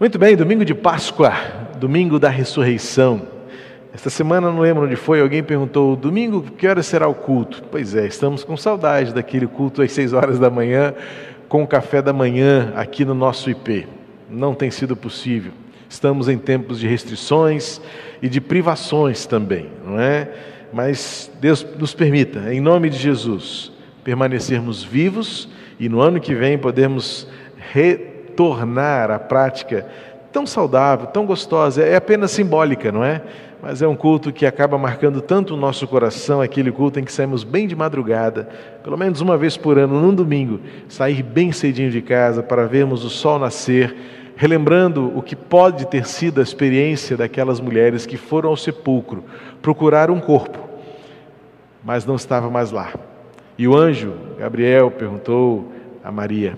Muito bem, domingo de Páscoa, domingo da ressurreição. Esta semana, não lembro onde foi, alguém perguntou: domingo, que hora será o culto? Pois é, estamos com saudade daquele culto às seis horas da manhã, com o café da manhã aqui no nosso IP. Não tem sido possível. Estamos em tempos de restrições e de privações também, não é? Mas Deus nos permita, em nome de Jesus, permanecermos vivos e no ano que vem podemos retornar à prática tão saudável, tão gostosa. É apenas simbólica, não é? Mas é um culto que acaba marcando tanto o nosso coração, aquele culto em que saímos bem de madrugada, pelo menos uma vez por ano, num domingo, sair bem cedinho de casa para vermos o sol nascer, relembrando o que pode ter sido a experiência daquelas mulheres que foram ao sepulcro procurar um corpo, mas não estava mais lá. E o anjo, Gabriel, perguntou a Maria: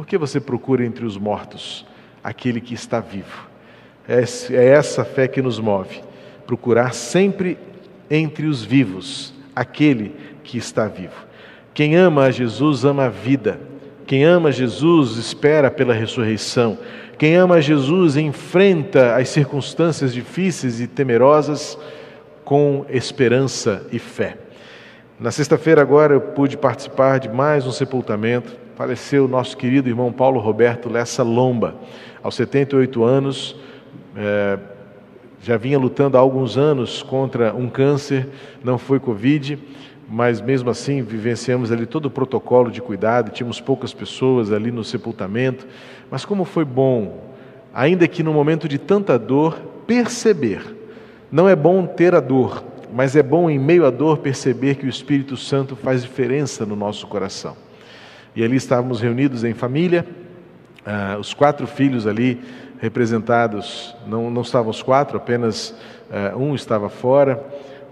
por que você procura entre os mortos aquele que está vivo? É, é essa fé que nos move. Procurar sempre entre os vivos aquele que está vivo. Quem ama a Jesus ama a vida. Quem ama Jesus espera pela ressurreição. Quem ama Jesus enfrenta as circunstâncias difíceis e temerosas com esperança e fé. Na sexta-feira, agora, eu pude participar de mais um sepultamento faleceu o nosso querido irmão Paulo Roberto Lessa Lomba, aos 78 anos, é, já vinha lutando há alguns anos contra um câncer, não foi Covid, mas mesmo assim vivenciamos ali todo o protocolo de cuidado, tínhamos poucas pessoas ali no sepultamento, mas como foi bom, ainda que no momento de tanta dor, perceber. Não é bom ter a dor, mas é bom em meio à dor perceber que o Espírito Santo faz diferença no nosso coração. E ali estávamos reunidos em família, ah, os quatro filhos ali representados, não, não estavam os quatro, apenas ah, um estava fora.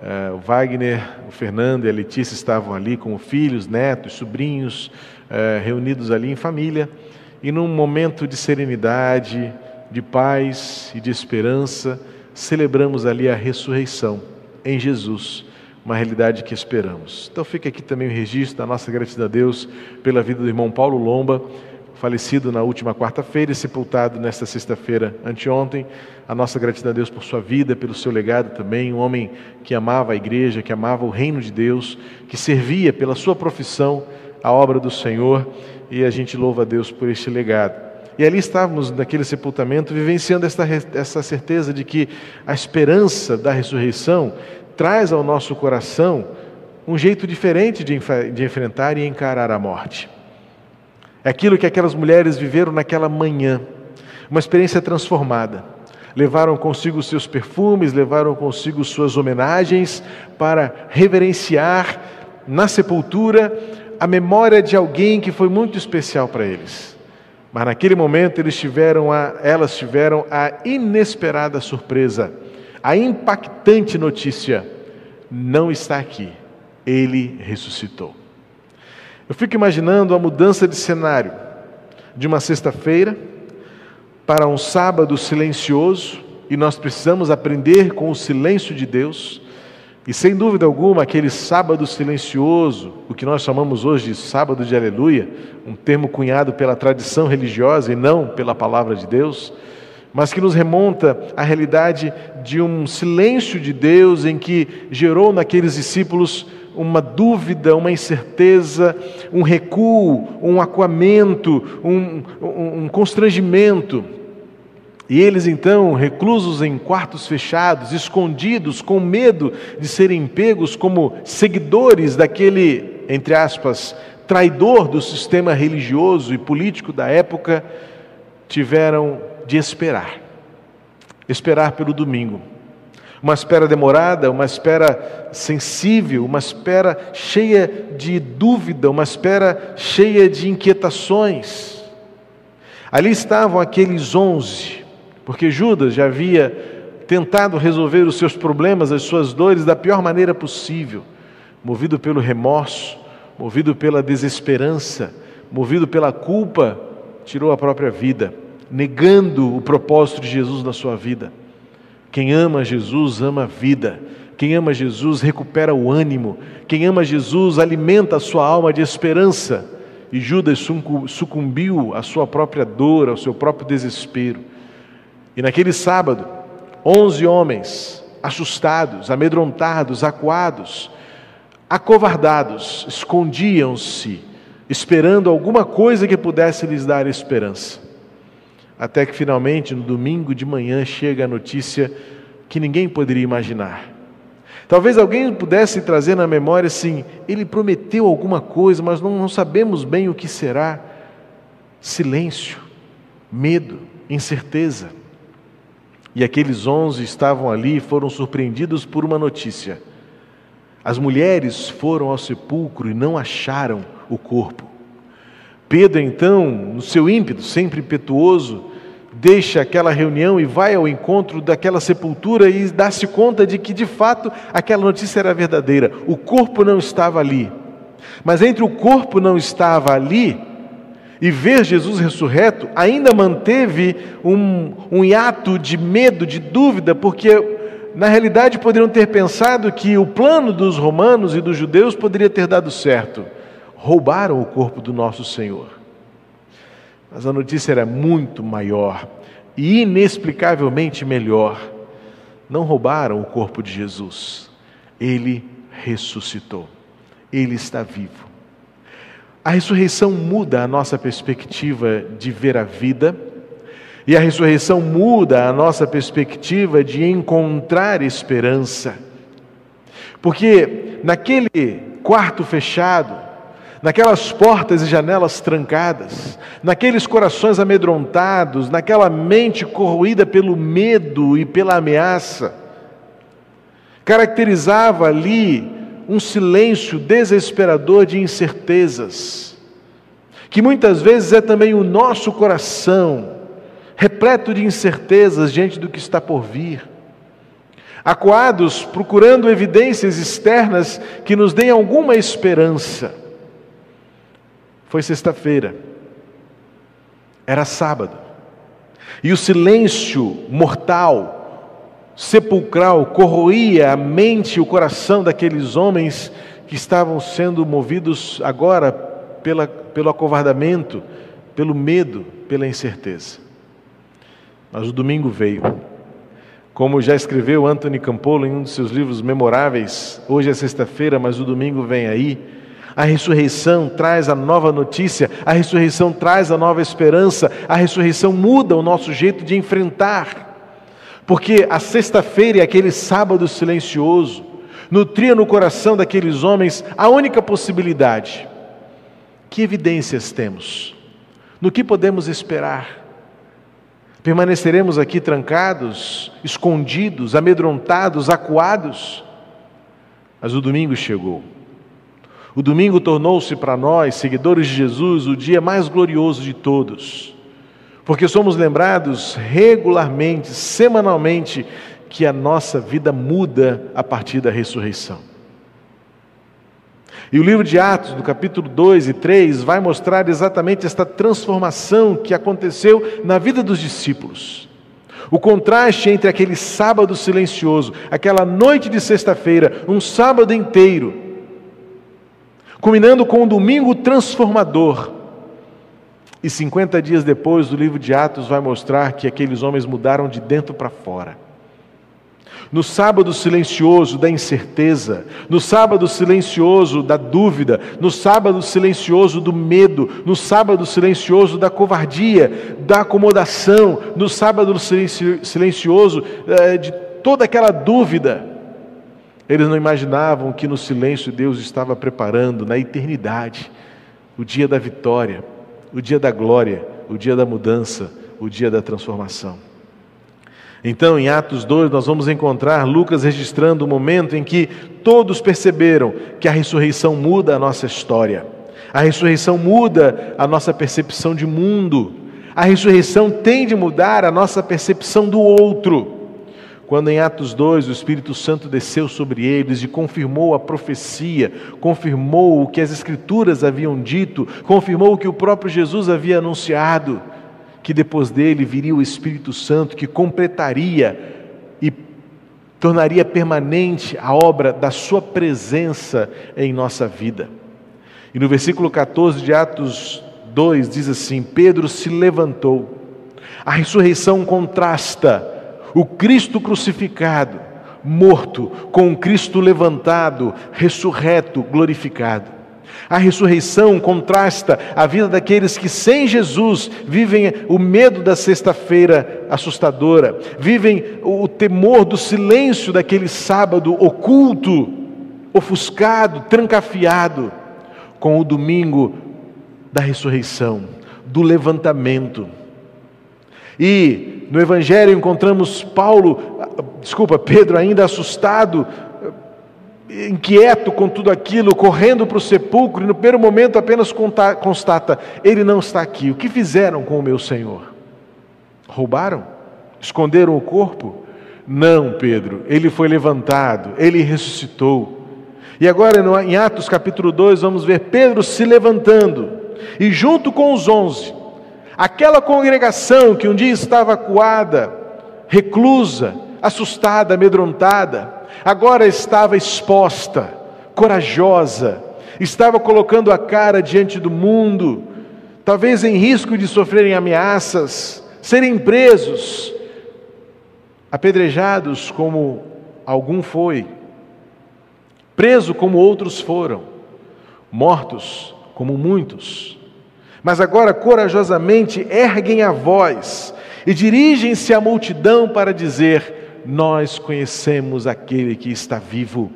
Ah, o Wagner, o Fernando e a Letícia estavam ali com filhos, netos, sobrinhos, ah, reunidos ali em família. E num momento de serenidade, de paz e de esperança, celebramos ali a ressurreição em Jesus uma realidade que esperamos. Então fica aqui também o registro da nossa gratidão a Deus pela vida do irmão Paulo Lomba, falecido na última quarta-feira e sepultado nesta sexta-feira anteontem. A nossa gratidão a Deus por sua vida, pelo seu legado também, um homem que amava a igreja, que amava o reino de Deus, que servia pela sua profissão a obra do Senhor, e a gente louva a Deus por este legado. E ali estávamos naquele sepultamento, vivenciando esta, essa certeza de que a esperança da ressurreição traz ao nosso coração um jeito diferente de, de enfrentar e encarar a morte. É aquilo que aquelas mulheres viveram naquela manhã, uma experiência transformada. Levaram consigo seus perfumes, levaram consigo suas homenagens para reverenciar na sepultura a memória de alguém que foi muito especial para eles. Mas naquele momento eles tiveram a, elas tiveram a inesperada surpresa a impactante notícia: não está aqui, ele ressuscitou. Eu fico imaginando a mudança de cenário de uma sexta-feira para um sábado silencioso, e nós precisamos aprender com o silêncio de Deus. E sem dúvida alguma, aquele sábado silencioso, o que nós chamamos hoje de sábado de aleluia, um termo cunhado pela tradição religiosa e não pela palavra de Deus, mas que nos remonta à realidade de um silêncio de Deus em que gerou naqueles discípulos uma dúvida, uma incerteza, um recuo, um acuamento, um, um, um constrangimento. E eles então, reclusos em quartos fechados, escondidos, com medo de serem pegos como seguidores daquele, entre aspas, traidor do sistema religioso e político da época, tiveram de esperar. Esperar pelo domingo. Uma espera demorada, uma espera sensível, uma espera cheia de dúvida, uma espera cheia de inquietações. Ali estavam aqueles onze, porque Judas já havia tentado resolver os seus problemas, as suas dores da pior maneira possível, movido pelo remorso, movido pela desesperança, movido pela culpa, tirou a própria vida negando o propósito de Jesus na sua vida. Quem ama Jesus ama a vida. Quem ama Jesus recupera o ânimo. Quem ama Jesus alimenta a sua alma de esperança. E Judas sucumbiu à sua própria dor, ao seu próprio desespero. E naquele sábado, onze homens, assustados, amedrontados, acuados, acovardados, escondiam-se, esperando alguma coisa que pudesse lhes dar esperança. Até que finalmente, no domingo de manhã, chega a notícia que ninguém poderia imaginar. Talvez alguém pudesse trazer na memória assim: ele prometeu alguma coisa, mas não, não sabemos bem o que será. Silêncio, medo, incerteza. E aqueles onze estavam ali e foram surpreendidos por uma notícia. As mulheres foram ao sepulcro e não acharam o corpo. Pedro, então, no seu ímpeto, sempre impetuoso, deixa aquela reunião e vai ao encontro daquela sepultura e dá-se conta de que, de fato, aquela notícia era verdadeira. O corpo não estava ali. Mas entre o corpo não estava ali e ver Jesus ressurreto, ainda manteve um, um hiato de medo, de dúvida, porque na realidade poderiam ter pensado que o plano dos romanos e dos judeus poderia ter dado certo. Roubaram o corpo do nosso Senhor. Mas a notícia era muito maior e inexplicavelmente melhor. Não roubaram o corpo de Jesus, ele ressuscitou, ele está vivo. A ressurreição muda a nossa perspectiva de ver a vida, e a ressurreição muda a nossa perspectiva de encontrar esperança. Porque naquele quarto fechado, naquelas portas e janelas trancadas, naqueles corações amedrontados, naquela mente corroída pelo medo e pela ameaça. Caracterizava ali um silêncio desesperador de incertezas, que muitas vezes é também o nosso coração, repleto de incertezas diante do que está por vir. Acuados, procurando evidências externas que nos deem alguma esperança foi sexta-feira, era sábado, e o silêncio mortal, sepulcral, corroía a mente e o coração daqueles homens que estavam sendo movidos agora pela, pelo acovardamento, pelo medo, pela incerteza. Mas o domingo veio. Como já escreveu Anthony Campolo em um dos seus livros memoráveis, hoje é sexta-feira, mas o domingo vem aí. A ressurreição traz a nova notícia, a ressurreição traz a nova esperança, a ressurreição muda o nosso jeito de enfrentar. Porque a sexta-feira e aquele sábado silencioso nutria no coração daqueles homens a única possibilidade. Que evidências temos? No que podemos esperar? Permaneceremos aqui trancados, escondidos, amedrontados, acuados? Mas o domingo chegou. O domingo tornou-se para nós, seguidores de Jesus, o dia mais glorioso de todos, porque somos lembrados regularmente, semanalmente, que a nossa vida muda a partir da ressurreição. E o livro de Atos, no capítulo 2 e 3, vai mostrar exatamente esta transformação que aconteceu na vida dos discípulos. O contraste entre aquele sábado silencioso, aquela noite de sexta-feira, um sábado inteiro, culminando com um domingo transformador. E 50 dias depois, o livro de Atos vai mostrar que aqueles homens mudaram de dentro para fora. No sábado silencioso da incerteza, no sábado silencioso da dúvida, no sábado silencioso do medo, no sábado silencioso da covardia, da acomodação, no sábado silencioso eh, de toda aquela dúvida, eles não imaginavam que no silêncio Deus estava preparando na eternidade o dia da vitória, o dia da glória, o dia da mudança, o dia da transformação. Então, em Atos 2, nós vamos encontrar Lucas registrando o momento em que todos perceberam que a ressurreição muda a nossa história, a ressurreição muda a nossa percepção de mundo, a ressurreição tem de mudar a nossa percepção do outro. Quando em Atos 2 o Espírito Santo desceu sobre eles e confirmou a profecia, confirmou o que as Escrituras haviam dito, confirmou o que o próprio Jesus havia anunciado, que depois dele viria o Espírito Santo que completaria e tornaria permanente a obra da Sua presença em nossa vida. E no versículo 14 de Atos 2 diz assim: Pedro se levantou A ressurreição contrasta o Cristo crucificado, morto, com o Cristo levantado, ressurreto, glorificado. A ressurreição contrasta a vida daqueles que sem Jesus vivem o medo da sexta-feira assustadora, vivem o temor do silêncio daquele sábado oculto, ofuscado, trancafiado, com o domingo da ressurreição, do levantamento. E no Evangelho encontramos Paulo, desculpa, Pedro ainda assustado inquieto com tudo aquilo, correndo para o sepulcro, e no primeiro momento apenas constata: Ele não está aqui. O que fizeram com o meu Senhor? Roubaram? Esconderam o corpo? Não, Pedro, ele foi levantado, ele ressuscitou. E agora, em Atos capítulo 2, vamos ver Pedro se levantando, e junto com os onze, aquela congregação que um dia estava acuada, reclusa, assustada, amedrontada, agora estava exposta, corajosa, estava colocando a cara diante do mundo, talvez em risco de sofrerem ameaças, serem presos, apedrejados como algum foi, preso como outros foram, mortos como muitos. Mas agora corajosamente erguem a voz e dirigem-se à multidão para dizer: nós conhecemos aquele que está vivo.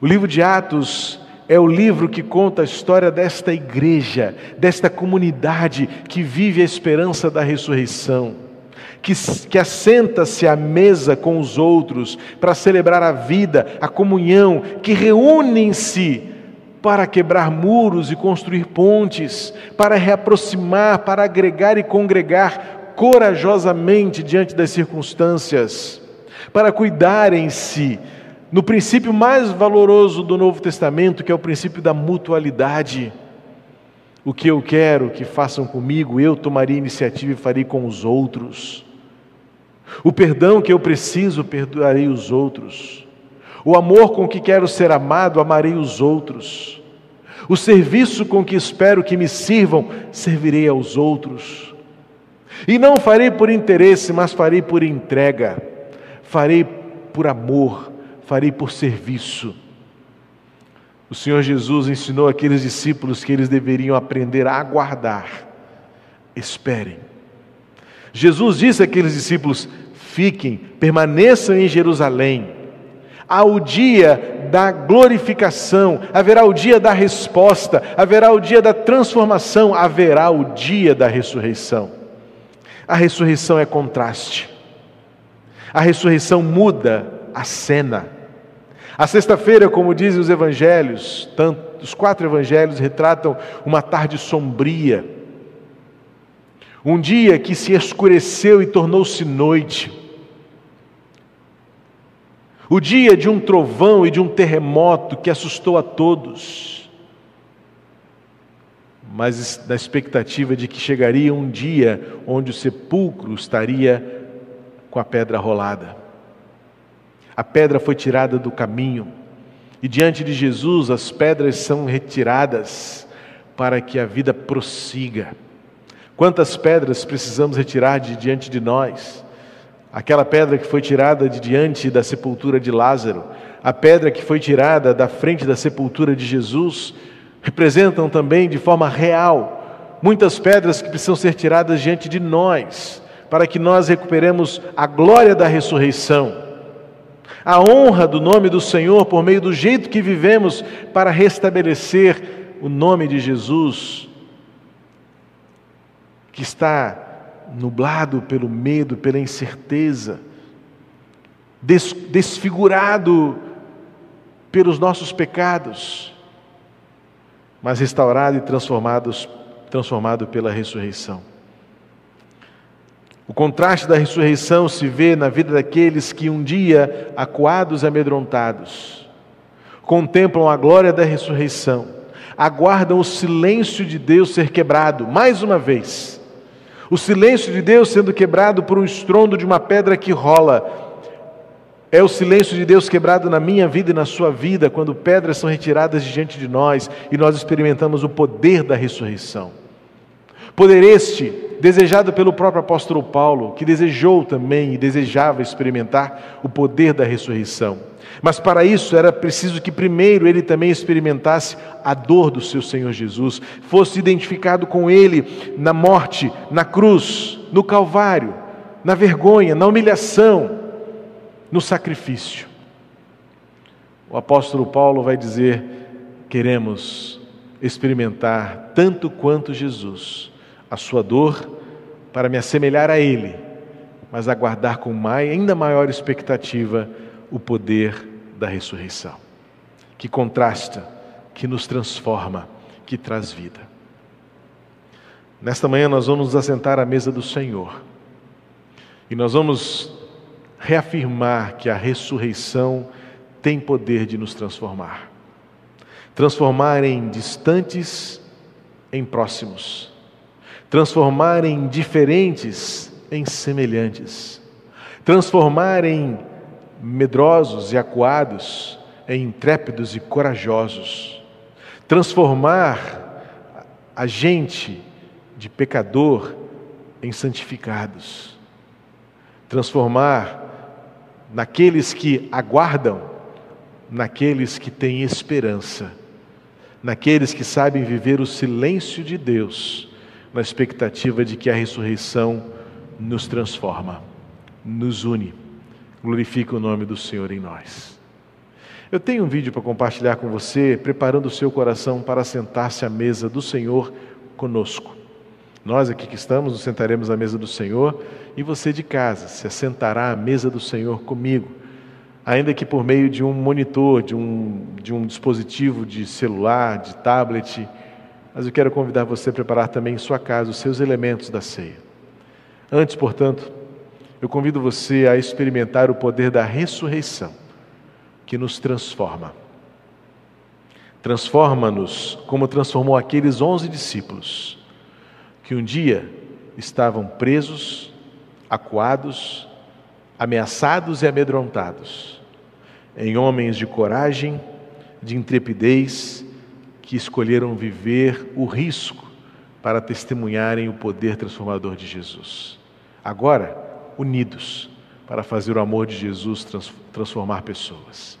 O livro de Atos é o livro que conta a história desta igreja, desta comunidade que vive a esperança da ressurreição, que, que assenta-se à mesa com os outros para celebrar a vida, a comunhão, que reúnem-se para quebrar muros e construir pontes, para reaproximar, para agregar e congregar corajosamente diante das circunstâncias, para cuidarem-se no princípio mais valoroso do Novo Testamento, que é o princípio da mutualidade. O que eu quero que façam comigo, eu tomaria iniciativa e farei com os outros. O perdão que eu preciso, perdoarei os outros. O amor com que quero ser amado, amarei os outros. O serviço com que espero que me sirvam, servirei aos outros. E não farei por interesse, mas farei por entrega, farei por amor, farei por serviço. O Senhor Jesus ensinou aqueles discípulos que eles deveriam aprender a aguardar. Esperem. Jesus disse àqueles discípulos: fiquem, permaneçam em Jerusalém. Há o dia da glorificação, haverá o dia da resposta, haverá o dia da transformação, haverá o dia da ressurreição. A ressurreição é contraste. A ressurreição muda a cena. A sexta-feira, como dizem os evangelhos, tanto, os quatro evangelhos retratam uma tarde sombria. Um dia que se escureceu e tornou-se noite. O dia de um trovão e de um terremoto que assustou a todos mas na expectativa de que chegaria um dia onde o sepulcro estaria com a pedra rolada. A pedra foi tirada do caminho, e diante de Jesus as pedras são retiradas para que a vida prossiga. Quantas pedras precisamos retirar de diante de nós? Aquela pedra que foi tirada de diante da sepultura de Lázaro, a pedra que foi tirada da frente da sepultura de Jesus, representam também de forma real muitas pedras que precisam ser tiradas diante de nós, para que nós recuperemos a glória da ressurreição, a honra do nome do Senhor por meio do jeito que vivemos para restabelecer o nome de Jesus, que está nublado pelo medo, pela incerteza, desfigurado pelos nossos pecados mas restaurado e transformados, transformado pela ressurreição. O contraste da ressurreição se vê na vida daqueles que um dia, acuados e amedrontados, contemplam a glória da ressurreição, aguardam o silêncio de Deus ser quebrado, mais uma vez. O silêncio de Deus sendo quebrado por um estrondo de uma pedra que rola, é o silêncio de Deus quebrado na minha vida e na sua vida, quando pedras são retiradas de diante de nós e nós experimentamos o poder da ressurreição. Poder este, desejado pelo próprio apóstolo Paulo, que desejou também e desejava experimentar o poder da ressurreição. Mas para isso era preciso que primeiro ele também experimentasse a dor do seu Senhor Jesus, fosse identificado com ele na morte, na cruz, no Calvário, na vergonha, na humilhação, no sacrifício. O apóstolo Paulo vai dizer: queremos experimentar tanto quanto Jesus a sua dor para me assemelhar a Ele, mas aguardar com mais, ainda maior expectativa o poder da ressurreição, que contrasta, que nos transforma, que traz vida. Nesta manhã nós vamos nos assentar à mesa do Senhor e nós vamos reafirmar que a ressurreição tem poder de nos transformar transformar em distantes em próximos transformar em diferentes em semelhantes, transformar em medrosos e acuados em intrépidos e corajosos, transformar a gente de pecador em santificados, transformar naqueles que aguardam, naqueles que têm esperança, naqueles que sabem viver o silêncio de Deus na expectativa de que a ressurreição nos transforma, nos une, glorifica o nome do Senhor em nós. Eu tenho um vídeo para compartilhar com você, preparando o seu coração para sentar-se à mesa do Senhor conosco. Nós aqui que estamos nos sentaremos à mesa do Senhor e você de casa se assentará à mesa do Senhor comigo, ainda que por meio de um monitor, de um, de um dispositivo de celular, de tablet mas eu quero convidar você a preparar também em sua casa os seus elementos da ceia. Antes, portanto, eu convido você a experimentar o poder da ressurreição, que nos transforma. Transforma-nos como transformou aqueles onze discípulos, que um dia estavam presos, acuados, ameaçados e amedrontados, em homens de coragem, de intrepidez que escolheram viver o risco para testemunharem o poder transformador de Jesus. Agora, unidos para fazer o amor de Jesus transformar pessoas.